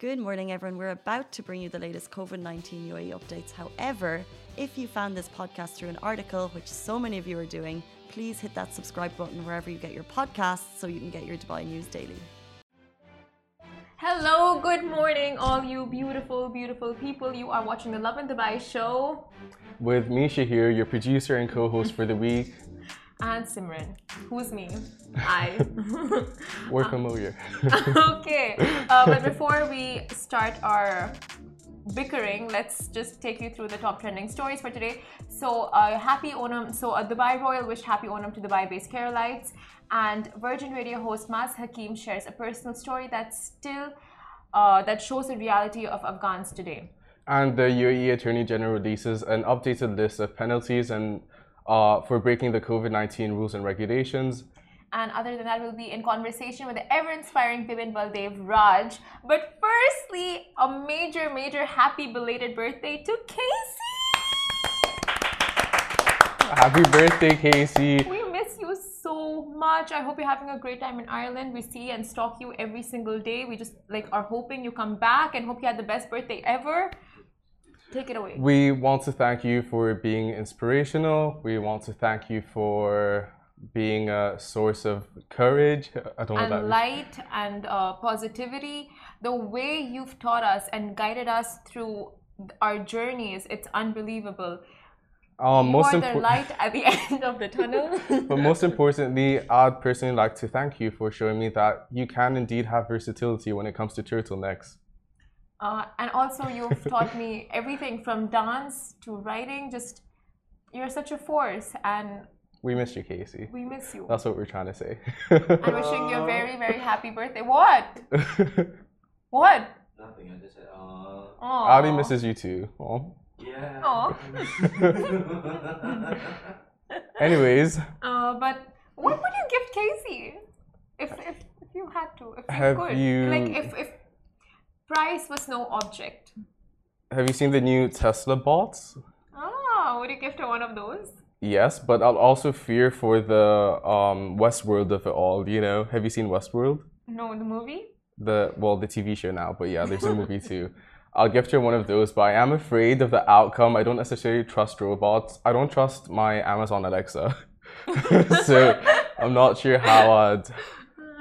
Good morning, everyone. We're about to bring you the latest COVID 19 UAE updates. However, if you found this podcast through an article, which so many of you are doing, please hit that subscribe button wherever you get your podcasts so you can get your Dubai news daily. Hello, good morning, all you beautiful, beautiful people. You are watching the Lovin Dubai show. With Misha here, your producer and co host for the week. And Simran. Who's me? I. We're familiar. okay, uh, but before we start our bickering, let's just take you through the top trending stories for today. So, uh, happy Onam. So, uh, Dubai Royal wished happy Onam to Dubai based Keralites, And Virgin Radio host Mazz Hakim shares a personal story that still uh, that shows the reality of Afghans today. And the UAE Attorney General releases an updated list of penalties and uh, for breaking the COVID 19 rules and regulations. And other than that, we'll be in conversation with the ever inspiring Bibin Baldev Raj. But firstly, a major, major happy belated birthday to Casey! Happy birthday, Casey! We miss you so much. I hope you're having a great time in Ireland. We see and stalk you every single day. We just like are hoping you come back and hope you had the best birthday ever. Take it away. We want to thank you for being inspirational. We want to thank you for being a source of courage. I don't know and that light and uh, positivity. The way you've taught us and guided us through our journeys, it's unbelievable. Um, you most the light at the end of the tunnel. but most importantly, I'd personally like to thank you for showing me that you can indeed have versatility when it comes to turtlenecks. Uh, and also, you've taught me everything from dance to writing. Just you're such a force, and We miss you, Casey. we miss you. That's what we're trying to say. I'm wishing you a very, very happy birthday. What? What? Nothing. I just said, uh, Oh. Audi misses you too. Aw. yeah. Aw. Anyways, Uh, but what would you gift Casey? If, if, if you had to, if you Have could. you- Like, if, if price was no object. have you seen the new Tesla bots? Ah, would you gift her one of those? Yes, but I'll also fear for the um, Westworld of it all. You know, have you seen Westworld? No, the movie? The well, the TV show now, but yeah, there's a movie too. I'll gift her one of those, but I am afraid of the outcome. I don't necessarily trust robots. I don't trust my Amazon Alexa, so I'm not sure how I'd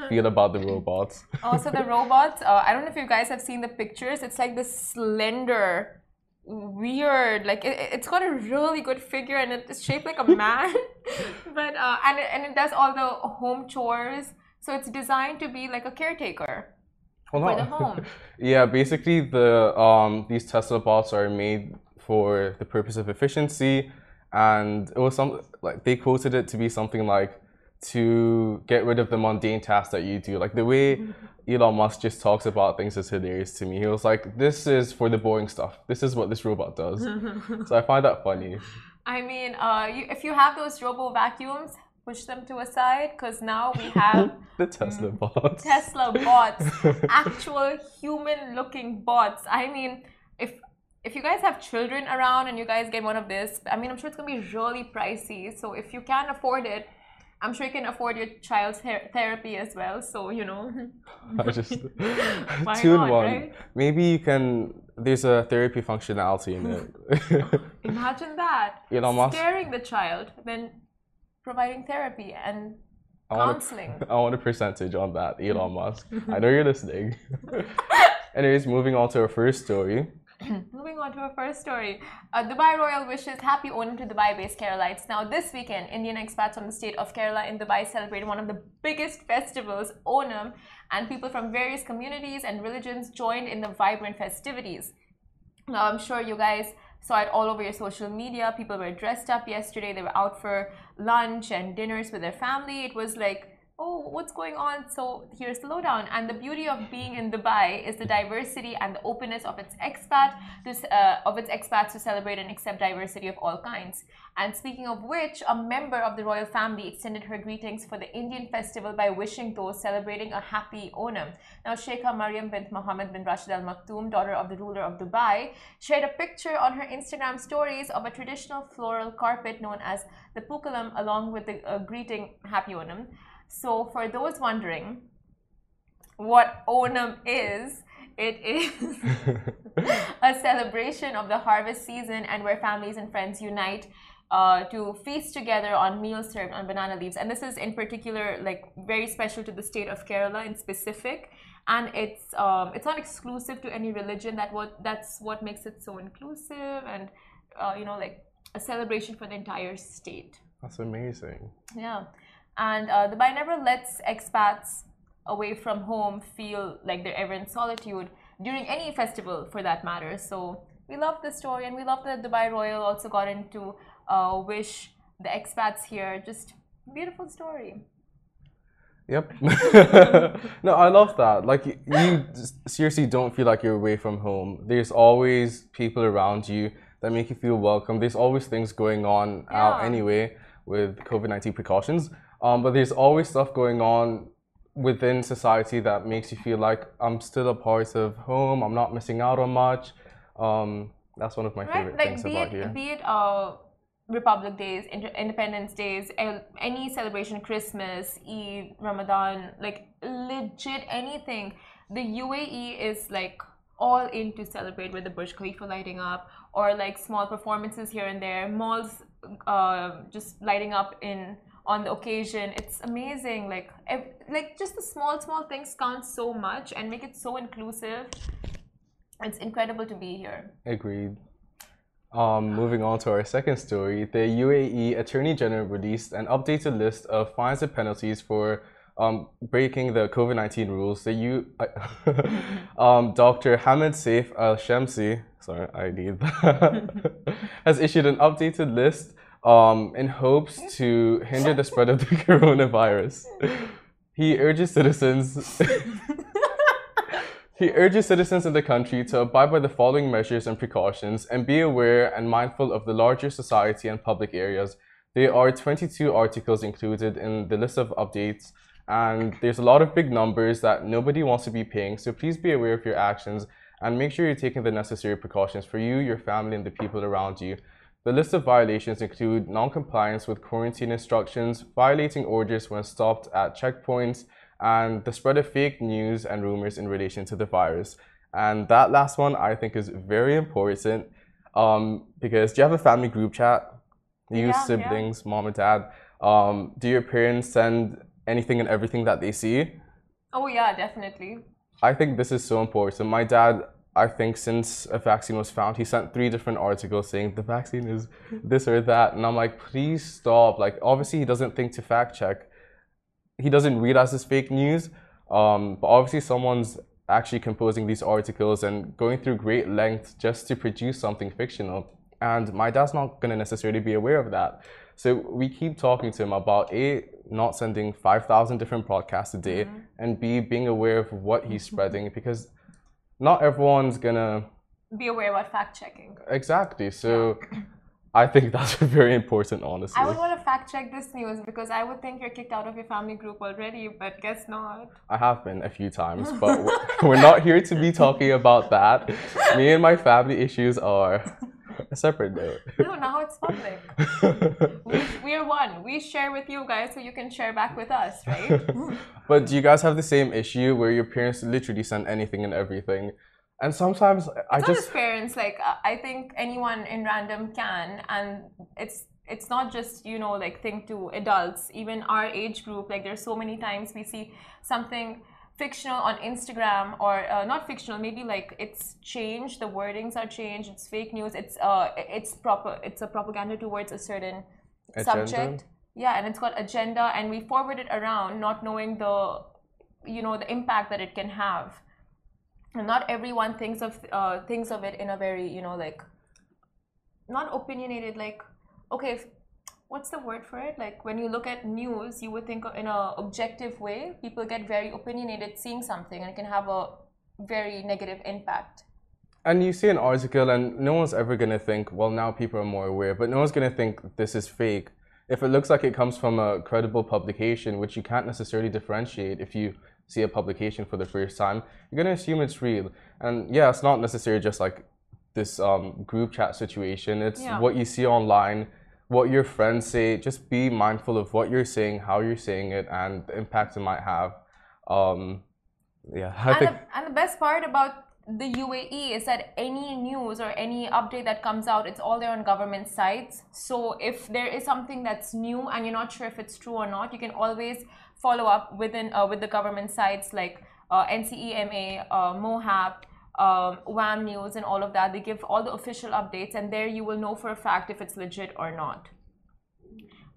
feel about the robots. Also, the robots. Uh, I don't know if you guys have seen the pictures. It's like this slender, weird. Like it, it's got a really good figure, and it's shaped like a man. but uh, and it, and it does all the home chores. So it's designed to be like a caretaker Hold for the home. Yeah, basically the um these Tesla bots are made for the purpose of efficiency, and it was some like they quoted it to be something like to get rid of the mundane tasks that you do. Like the way Elon Musk just talks about things is hilarious to me. He was like, "This is for the boring stuff. This is what this robot does." so I find that funny. I mean, uh, you, if you have those robo vacuums, push them to a side because now we have The Tesla bots. Tesla bots, actual human-looking bots. I mean, if if you guys have children around and you guys get one of this, I mean, I'm sure it's gonna be really pricey. So if you can afford it, I'm sure you can afford your child's ther- therapy as well. So you know, I just two in one. right? Maybe you can. There's a therapy functionality in it. imagine that Elon Musk. scaring the child, then providing therapy and I want, counseling. a, I want a percentage on that, Elon Musk. I know you're listening. Anyways, moving on to our first story. Moving on to our first story. Uh, Dubai Royal wishes happy Onam to Dubai-based Keralites. Now, this weekend, Indian expats from the state of Kerala in Dubai celebrated one of the biggest festivals, Onam, and people from various communities and religions joined in the vibrant festivities. Now, I'm sure you guys saw it all over your social media. People were dressed up yesterday. They were out for lunch and dinners with their family. It was like, oh, what's going on? So here's the lowdown. And the beauty of being in Dubai is the diversity and the openness of its expat to, uh, of its expats to celebrate and accept diversity of all kinds. And speaking of which, a member of the royal family extended her greetings for the Indian festival by wishing those celebrating a happy Onam. Now, Sheikha Mariam bint Mohammed bin Rashid Al Maktoum, daughter of the ruler of Dubai, shared a picture on her Instagram stories of a traditional floral carpet known as the Pookalam, along with the uh, greeting Happy Onam. So, for those wondering what Onam is, It is a celebration of the harvest season and where families and friends unite uh, to feast together on meals served on banana leaves. And this is in particular like very special to the state of Kerala in specific. And it's um, it's not exclusive to any religion. That what that's what makes it so inclusive and uh, you know like a celebration for the entire state. That's amazing. Yeah, and uh, Dubai never lets expats away from home feel like they're ever in solitude during any festival for that matter. So we love the story and we love that Dubai Royal also got into uh, wish the expats here just beautiful story. Yep. no, I love that. Like you seriously don't feel like you're away from home. There's always people around you that make you feel welcome. There's always things going on yeah. out anyway with COVID-19 precautions. Um, but there's always stuff going on within society that makes you feel like I'm still a part of home. I'm not missing out on much. Um, that's one of my right? favorite like, things be about it, here. Be it uh, Republic Days, Independence Days, any celebration, Christmas, Eid, Ramadan, like legit anything. The UAE is like all in to celebrate with the Burj Khalifa lighting up or like small performances here and there, malls uh, just lighting up in on the occasion. It's amazing. Like like just the small small things count so much and make it so inclusive. It's incredible to be here. Agreed. Um, moving on to our second story, the UAE Attorney General released an updated list of fines and penalties for um, breaking the COVID 19 rules. The U, um, Dr. Hamad Saif Al Shamsi, sorry, I need that, has issued an updated list um, in hopes to hinder the spread of the coronavirus. He urges citizens. He urges citizens in the country to abide by the following measures and precautions and be aware and mindful of the larger society and public areas. There are 22 articles included in the list of updates, and there's a lot of big numbers that nobody wants to be paying. So please be aware of your actions and make sure you're taking the necessary precautions for you, your family, and the people around you. The list of violations include non-compliance with quarantine instructions, violating orders when stopped at checkpoints, and the spread of fake news and rumors in relation to the virus. And that last one I think is very important um, because do you have a family group chat? You yeah, siblings, yeah. mom and dad. Um, do your parents send anything and everything that they see? Oh yeah, definitely. I think this is so important. My dad, I think since a vaccine was found, he sent three different articles saying the vaccine is this or that, and I'm like, please stop. Like, obviously he doesn't think to fact check, he doesn't read realize this fake news. Um, but obviously, someone's actually composing these articles and going through great lengths just to produce something fictional. And my dad's not going to necessarily be aware of that. So we keep talking to him about A, not sending 5,000 different broadcasts a day, mm-hmm. and B, being aware of what he's spreading because not everyone's to be aware about fact checking. Exactly. So. Yeah. I think that's very important, honestly. I would want to fact check this news because I would think you're kicked out of your family group already, but guess not. I have been a few times, but we're, not here to be talking about that. Me and my family issues are separate note. No, now it's public. we, we're one. We share with you guys so you can share back with us, right? but do you guys have the same issue where your parents literally send anything and everything? and sometimes it's I not just just parents. Like I think anyone in random can, and it's it's not just you know like think to adults. Even our age group, like there's so many times we see something fictional on Instagram or uh, not fictional, maybe like it's changed. The wordings are changed. It's fake news. It's uh it's proper. It's a propaganda towards a certain agenda. subject. Yeah, and it's got agenda, and we forward it around, not knowing the you know the impact that it can have and not everyone thinks of uh, thinks of it in a very you know like not opinionated like okay if, what's the word for it like when you look at news you would think in a objective way people get very opinionated seeing something and it can have a very negative impact and you see an article and no one's ever going to think well now people are more aware but no one's going to think this is fake if it looks like it comes from a credible publication which you can't necessarily differentiate if you see a publication for the first time, you're gonna assume it's real. And yeah, it's not necessarily just like this um, group chat situation. It's yeah. what you see online, what your friends say. Just be mindful of what you're saying, how you're saying it, and the impact it might have. Um, yeah, I and, think. The, and the best part about the UAE is that any news or any update that comes out, it's all there on government sites. So if there is something that's new and you're not sure if it's true or not, you can always follow up within uh, with the government sites like uh, NCEMA, uh, MOHAP, um, WAM News, and all of that. They give all the official updates, and there you will know for a fact if it's legit or not.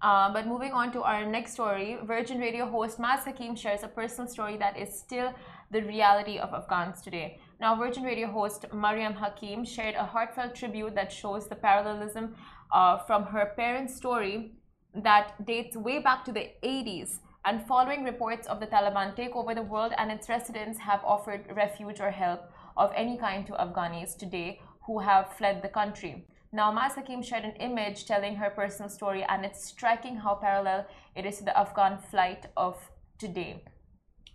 Uh, but moving on to our next story, Virgin Radio host Mazz Hakim shares a personal story that is still the reality of Afghans today. Now, Virgin Radio host Mariam Hakim shared a heartfelt tribute that shows the parallelism uh, from her parents' story that dates way back to the 80s. And following reports of the Taliban take over the world and its residents have offered refuge or help of any kind to Afghanis today who have fled the country. Now, Mazz Hakim shared an image telling her personal story, and it's striking how parallel it is to the Afghan flight of today.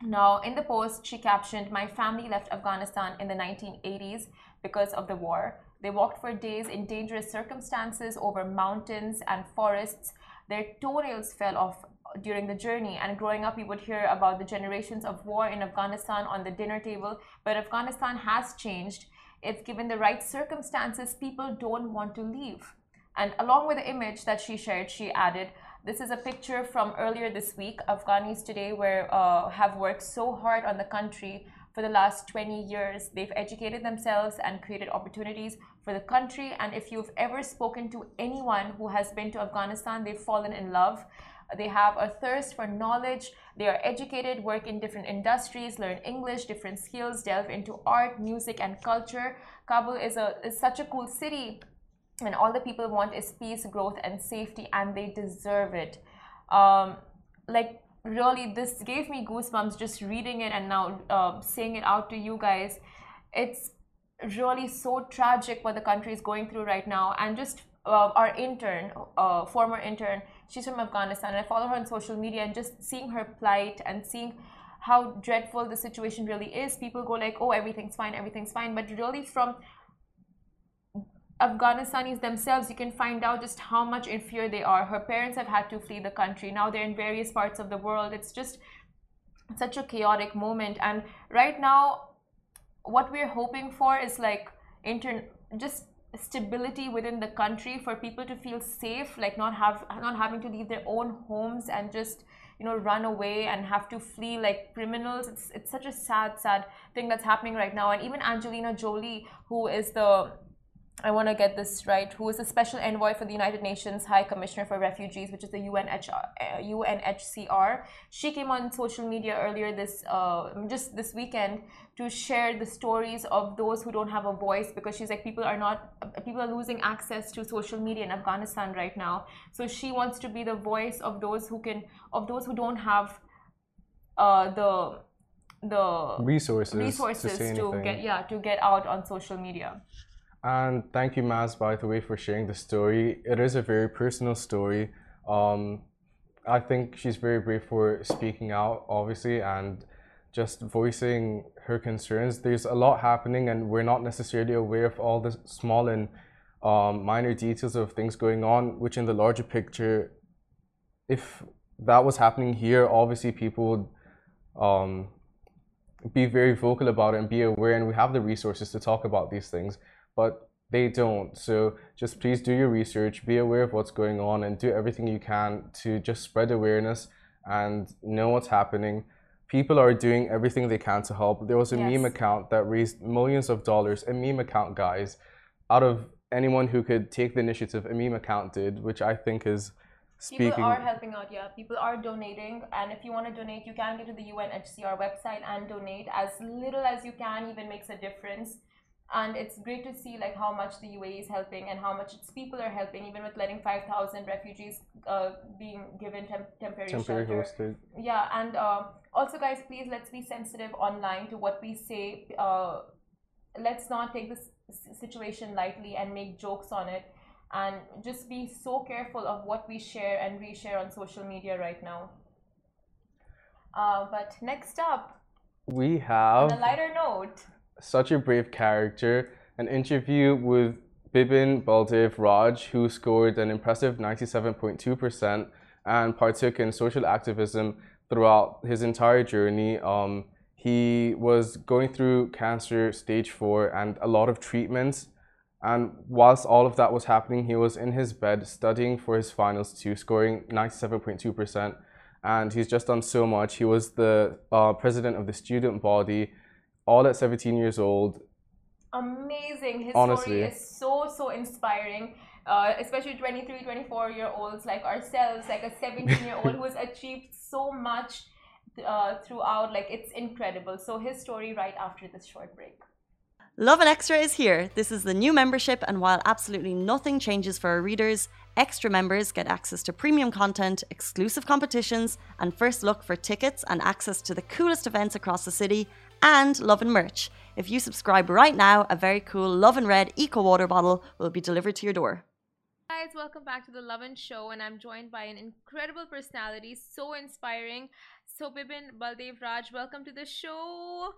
Now, in the post, she captioned, My family left Afghanistan in the 1980s because of the war. They walked for days in dangerous circumstances over mountains and forests. Their toenails fell off during the journey. And growing up, we would hear about the generations of war in Afghanistan on the dinner table. But Afghanistan has changed if given the right circumstances, people don't want to leave. And along with the image that she shared, she added, this is a picture from earlier this week. Afghanis today were, uh, have worked so hard on the country for the last 20 years. They've educated themselves and created opportunities for the country. And if you've ever spoken to anyone who has been to Afghanistan, they've fallen in love. They have a thirst for knowledge. They are educated, work in different industries, learn English, different skills, delve into art, music, and culture. Kabul is, a, is such a cool city, and all the people want is peace, growth, and safety, and they deserve it. Um, like, really, this gave me goosebumps just reading it and now uh, saying it out to you guys. It's really so tragic what the country is going through right now, and just uh, our intern, uh, former intern, she's from Afghanistan. And I follow her on social media and just seeing her plight and seeing how dreadful the situation really is. People go like, "Oh, everything's fine, everything's fine," but really from Afghanistanis themselves, you can find out just how much in fear they are. Her parents have had to flee the country. Now they're in various parts of the world. It's just such a chaotic moment. And right now, what we're hoping for is like intern just stability within the country for people to feel safe like not have not having to leave their own homes and just you know run away and have to flee like criminals. It's it's such a sad sad thing that's happening right now. And even Angelina Jolie who is the I want to get this right, who is a special envoy for the United Nations High Commissioner for Refugees, which is the UNH, uh, UNHCR. She came on social media earlier this, uh, just this weekend, to share the stories of those who don't have a voice because she's like people are not, people are losing access to social media in Afghanistan right now. So she wants to be the voice of those who can, of those who don't have uh, the the resources resources to, to get yeah to get out on social media. And thank you, Mazz, by the way, for sharing the story. It is a very personal story. Um, I think she's very brave for speaking out, obviously, and just voicing her concerns. There's a lot happening, and we're not necessarily aware of all the small and um, minor details of things going on, which in the larger picture, if that was happening here, obviously people would um, be very vocal about it and be aware, and we have the resources to talk about these things but they don't. So just please do your research, be aware of what's going on, and do everything you can to just spread awareness and know what's happening. People are doing everything they can to help. There was a Yes. meme account that raised millions of dollars. A meme account, guys, out of anyone who could take the initiative, a meme account did, which I think is speaking. People are helping out, yeah. People are donating, and if you want to donate, you can go to the UNHCR website and donate. As little as you can even makes a difference. And it's great to see like how much the UAE is helping and how much its people are helping, even with letting 5,000 refugees uh, being given temp- temporary, temporary shelter. hosted. Yeah, and um, also, guys, please let's be sensitive online to what we say. Uh, let's not take this situation lightly and make jokes on it, and just be so careful of what we share and reshare on social media right now. Uh, but next up, We have on a lighter note, such a brave character. An interview with Bibin Baldev Raj, who scored an impressive 97.2% and partook in social activism throughout his entire journey. Um, he was going through cancer stage four and a lot of treatments. And whilst all of that was happening, he was in his bed studying for his finals two, scoring 97.2%. And he's just done so much. He was the uh, president of the student body, all at 17 years old. Amazing. His Honestly. story is so, so inspiring. Uh, especially 23, 24 year olds like ourselves, like a 17 year old who has achieved so much uh, throughout. Like, it's incredible. So, his story right after this short break. Lovin Extra is here. This is the new membership, and while absolutely nothing changes for our readers, extra members get access to premium content, exclusive competitions, and first look for tickets and access to the coolest events across the city, and Lovin merch. If you subscribe right now, a very cool Lovin Red Eco Water bottle will be delivered to your door. guys welcome back to the lovin show and i'm joined by an incredible personality so inspiring so bibin baldev raj welcome to the show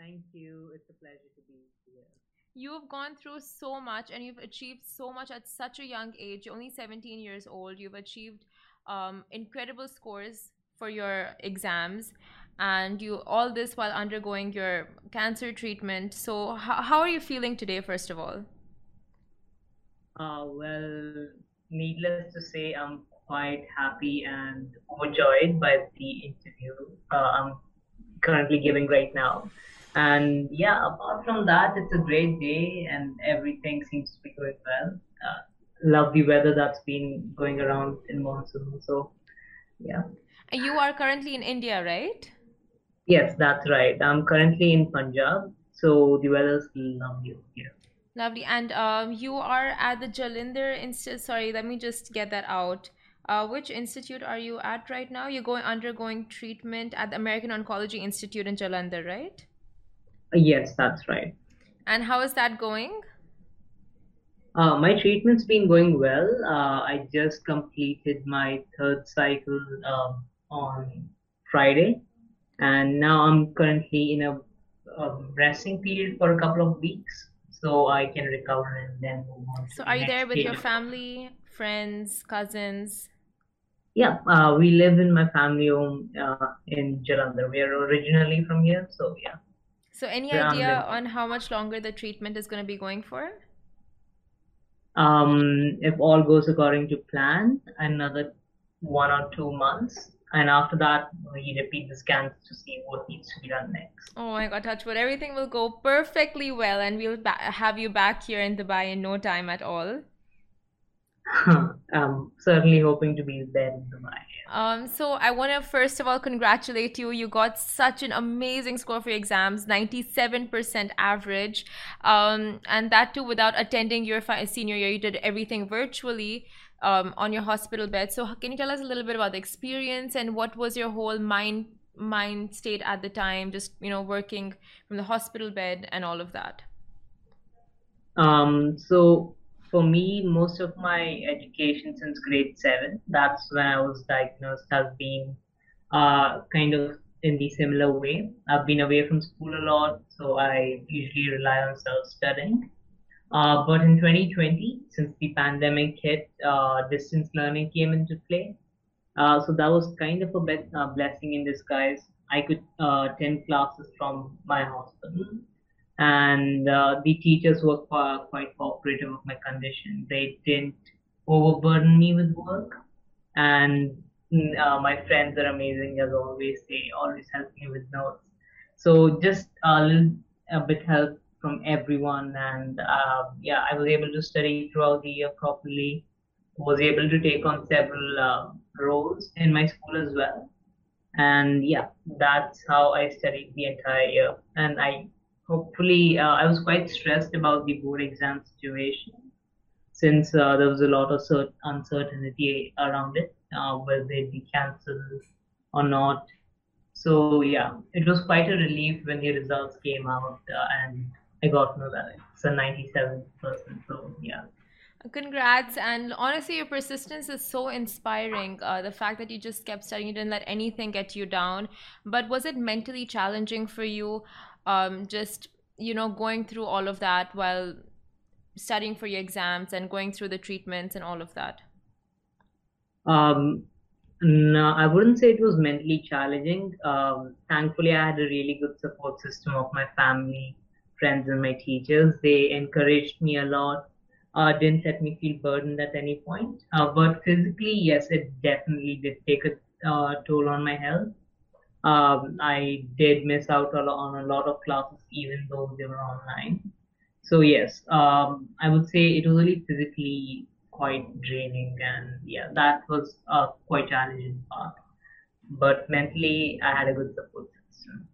Thank you. It's a pleasure to be here. you've gone through so much and you've achieved so much at such a young age you're only 17 years old you've achieved um, incredible scores for your exams and you all this while undergoing your cancer treatment so how, how are you feeling today first of all Uh, well, needless to say, I'm quite happy and overjoyed by the interview uh, I'm currently giving right now. And yeah, apart from that, it's a great day and everything seems to be going well. Uh, love the weather that's been going around in monsoon. So, yeah. you are currently in india right Yes, that's right. I'm currently in Punjab, so the weather's lovely here. Lovely. And um, you are at the Jalinder Institute. Sorry, let me just get that out. Uh, which institute are you at right now? You're going undergoing treatment at the American Oncology Institute in Jalandhar, right? Yes, that's right. And how is that going? Uh, my treatment's been going well. Uh, I just completed my third cycle um, on Friday, and now I'm currently in a, a resting period for a couple of weeks, so I can recover and then move on. So the are you there with your family, friends, cousins? Yeah, uh, we live in my family home uh, in Jalandhar. We are originally from here, so yeah. So any I'm idea on how much longer the treatment is going to be going for? Um, if all goes according to plan, another one or two months, and after that, we repeat the scans to see what needs to be done next. Oh my God, touch wood. Everything will go perfectly well and we'll ba- have you back here in Dubai in no time at all. I'm certainly hoping to be there in Dubai. Um, so I want to first of all congratulate you. You got such an amazing score for your exams, 97% average. Um, and that too without attending your fi- senior year. You did everything virtually um, on your hospital bed. So can you tell us a little bit about the experience and what was your whole mind mind state at the time, just, you know, working from the hospital bed and all of that? Um, so for me, most of my education since grade seven, that's when I was diagnosed, has been uh, kind of in the similar way. I've been away from school a lot, so I usually rely on self-studying. Uh, but in 2020, since the pandemic hit, uh, distance learning came into play. Uh, so that was kind of a bit, uh, blessing in disguise. I could uh, attend classes from my hospital and uh, the teachers were qu- quite cooperative of my condition. They didn't overburden me with work, and mm, uh, my friends are amazing as always. They always help me with notes. So just a little a bit help from everyone, and uh, yeah, I was able to study throughout the year properly. Was able to take on several uh, roles in my school as well, and yeah, that's how I studied the entire year, and I hopefully uh, i was quite stressed about the board exam situation since uh, there was a lot of cert- uncertainty around it uh, whether they'd be cancelled or not so yeah it was quite a relief when the results came out uh, and i got to it's a 97% so yeah Congrats. And honestly, your persistence is so inspiring. Uh, the fact that you just kept studying, you didn't let anything get you down. But was it mentally challenging for you, um, just, you know, going through all of that while studying for your exams and going through the treatments and all of that? um, No, I wouldn't say it was mentally challenging. Um, thankfully, I had a really good support system of my family, friends, and my teachers. They encouraged me a lot, uh, didn't let me feel burdened at any point. Uh, but physically, yes, it definitely did take a uh, toll on my health. Um, I did miss out on a lot of classes, even though they were online. So yes, um, I would say it was really physically quite draining, and yeah, that was a quite challenging part. But mentally, I had a good support system.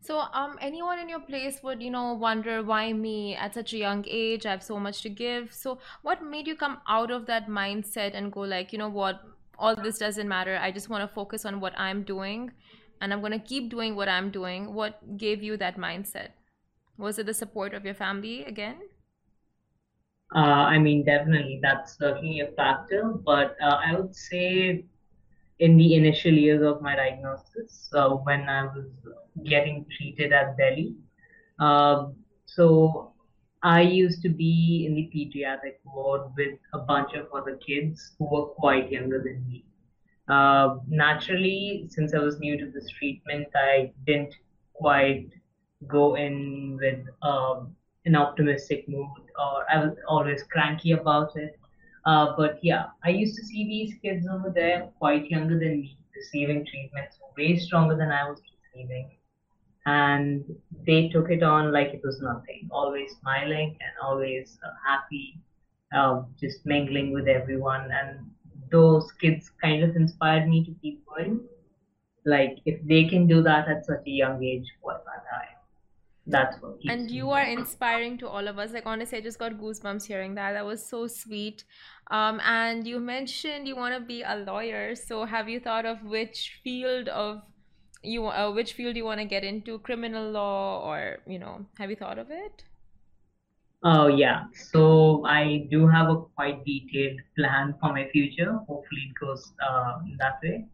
So, um, anyone in your place would, you know, wonder why me at such a young age? I have so much to give. So, what made you come out of that mindset and go like, you know what, all this doesn't matter. I just want to focus on what I'm doing, and I'm gonna keep doing what I'm doing. What gave you that mindset? Was it the support of your family again? Uh, I mean, definitely that's certainly a factor, but uh, I would say in the initial years of my diagnosis, uh, when I was getting treated at Delhi, um, so I used to be in the pediatric ward with a bunch of other kids who were quite younger than me. Uh, naturally, since I was new to this treatment, I didn't quite go in with um, an optimistic mood, or I was always cranky about it. Uh, but yeah, I used to see these kids over there, quite younger than me, receiving treatments way stronger than I was receiving. And they took it on like it was nothing, always smiling and always uh, happy, uh, just mingling with everyone. And those kids kind of inspired me to keep going. Like, if they can do that at such a young age, why can't I? That's what And you are going. inspiring to all of us. Like honestly, I just got goosebumps hearing that. That was so sweet. Um, and you mentioned you want to be a lawyer. So have you thought of which field of you uh, which field you want to get into? Criminal law or, you know, have you thought of it? Oh, yeah. So I do have a quite detailed plan for my future. Hopefully, it goes uh, that way.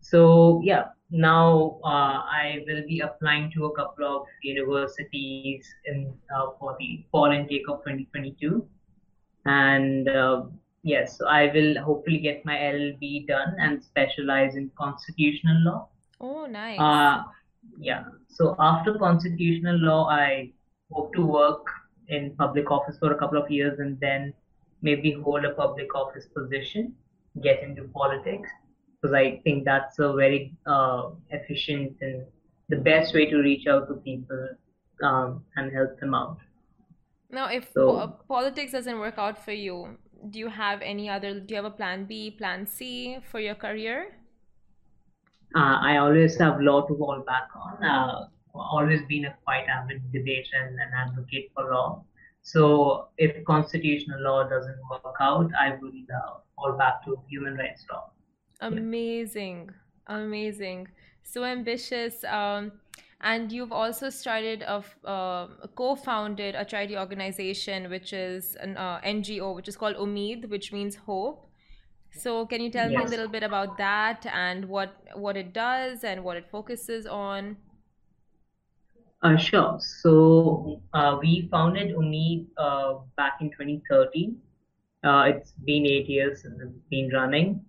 So, yeah, now uh, I will be applying to a couple of universities in uh, for the fall intake of 2022. And uh, yes, I will hopefully get my LLB done and specialize in constitutional law. Oh, nice. Uh, yeah. So after constitutional law, I hope to work in public office for a couple of years and then maybe hold a public office position, get into politics, because I think that's a very uh, efficient and the best way to reach out to people um, and help them out. Now, if po So politics doesn't work out for you, do you have any other, do you have a plan B, plan C for your career? uh, I always have law to fall back on. Uh, always been a quite avid debater and an advocate for law. So if constitutional law doesn't work out, I will uh, fall back to human rights law. Yeah. Amazing, amazing. So ambitious. Um, and you've also started a uh, co-founded a charity organization, which is an uh, NGO, which is called Umeed, which means hope. So can you tell me a little bit about that and what what it does and what it focuses on? Uh, sure. So uh, we founded Umeed uh, back in 2013. Uh, it's been eight years since it's been running.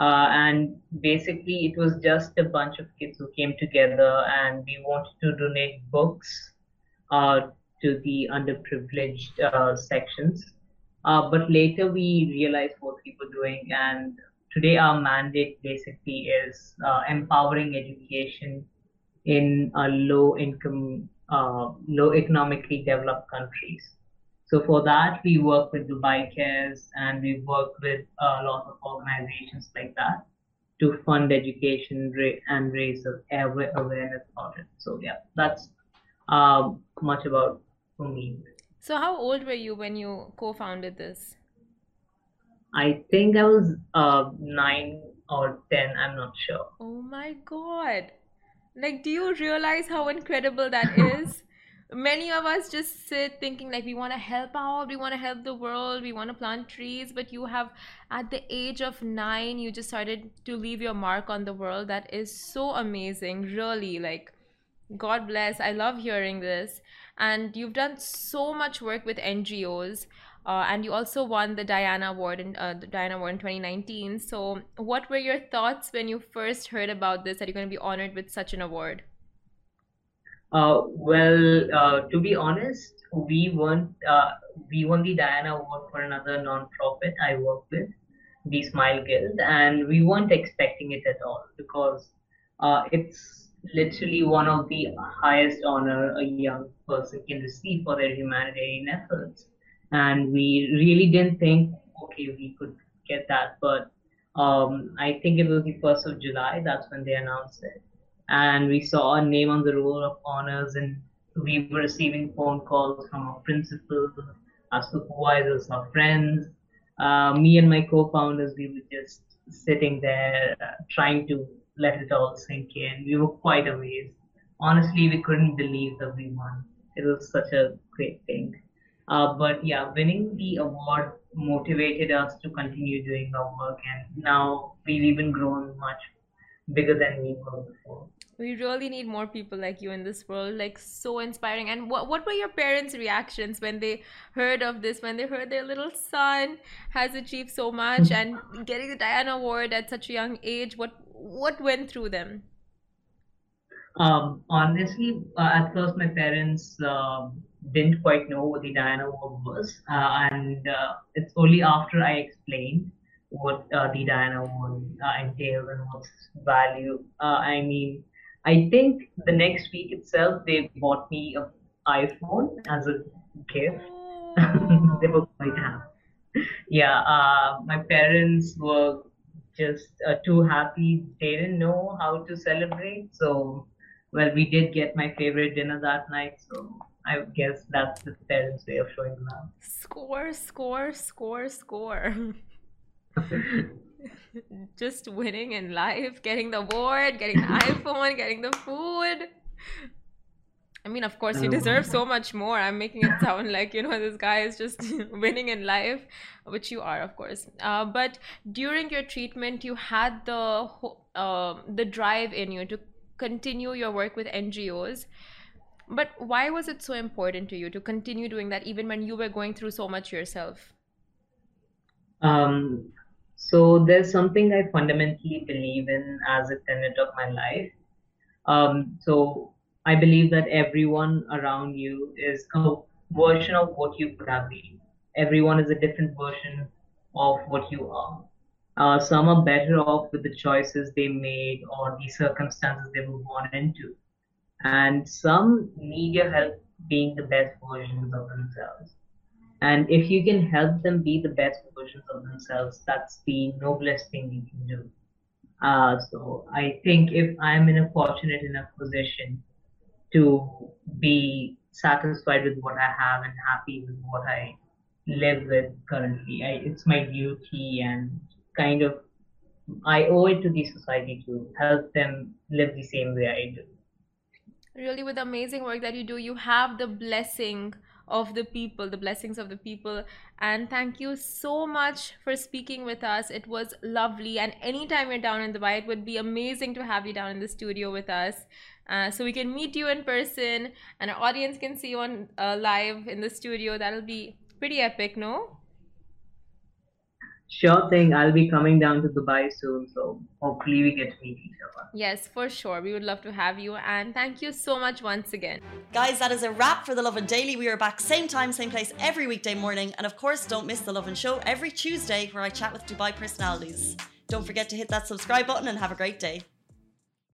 Uh, and basically, it was just a bunch of kids who came together and we wanted to donate books uh, to the underprivileged sections. But later we realized what we were doing, and today our mandate basically is empowering education in uh, low income, uh, low economically developed countries. So for that, we work with Dubai Cares and we work with a lot of organizations like that to fund education and raise awareness about it. So yeah, that's um, much about me. So how old were you when you co-founded this? I think I was uh, nine or ten, I'm not sure. Oh my God. Like, do you realize how incredible that is? Many of us just sit thinking like we want to help out, we want to help the world, we want to plant trees, but you have at the age of nine, you just started to leave your mark on the world. That is so amazing, really. Like, God bless. I love hearing this. and you've done so much work with NGOs. Uh, and you also won the Diana Award in uh, the Diana Award in 2019. So, what were your thoughts when you first heard about this? That you're going to be honored with such an award? Uh, well, uh, to be honest, we won uh, we won the Diana Award for another non-profit I work with, the Smile Guild, and we weren't expecting it at all because uh, it's literally one of the highest honor a young person can receive for their humanitarian efforts and we really didn't think, okay, we could get that. But um, I think it was the first of July. That's when they announced it, and we saw our name on the roll of honors, and we were receiving phone calls from our principals, our supervisors, our friends. Uh, me and my co-founders, we were just sitting there uh, trying to let it all sink in. We were quite amazed. Honestly, we couldn't believe that we won. It was such a great thing. Uh, but yeah, winning the award motivated us to continue doing our work, and now we've even grown much bigger than we were before. We really need more people like you in this world, like so inspiring. And what what were your parents' reactions when they heard of this? When they heard their little son has achieved so much and getting the Diana Award at such a young age? What what went through them? Um, honestly, uh, at first my parents um, didn't quite know what the Diana Award was, uh, and uh, it's only after I explained what uh, the Diana Award uh, entails and what's value. Uh, I mean, I think the next week itself they bought me an iPhone as a gift. they were quite happy. Yeah, uh, my parents were just too happy. They didn't know how to celebrate, so well, we did get my favorite dinner that night, so I guess that's the parents' way of showing love. Score, score, score, score. Just winning in life, getting the award, getting the iPhone, getting the food. I mean, of course, you deserve so much more. I'm making it sound like, you know, this guy is just winning in life, which you are, of course. Uh, but during your treatment, you had the uh, the drive in you to continue your work with NGOs. But why was it so important to you to continue doing that even when you were going through so much yourself? Um, so there's something I fundamentally believe in as a tenet of my life. Um, so I believe that everyone around you is a version of what you could have been. Everyone is a different version of what you are. Uh, some are better off with the choices they made or the circumstances they were born into. And some need your help being the best versions of themselves. And if you can help them be the best versions of themselves, that's the noblest thing you can do. Uh, so I think if I'm in a fortunate enough position to be satisfied with what I have and happy with what I live with currently, I, it's my duty and kind of I owe it to the society to help them live the same way I do. Really, with amazing work that you do, you have the blessing of the people, the blessings of the people. And thank you so much for speaking with us. It was lovely. And anytime you're down in Dubai, it would be amazing to have you down in the studio with us. Uh, so we can meet you in person and our audience can see you on uh, live in the studio. That'll be pretty epic, no? Sure thing. I'll be coming down to Dubai soon, so hopefully we get to meet each other. Yes, for sure. We would love to have you, and thank you so much once again. Guys, that is a wrap for the Lovin Daily. We are back same time, same place every weekday morning, and of course, don't miss the Lovin Show every Tuesday, where I chat with Dubai personalities. Don't forget to hit that subscribe button and have a great day.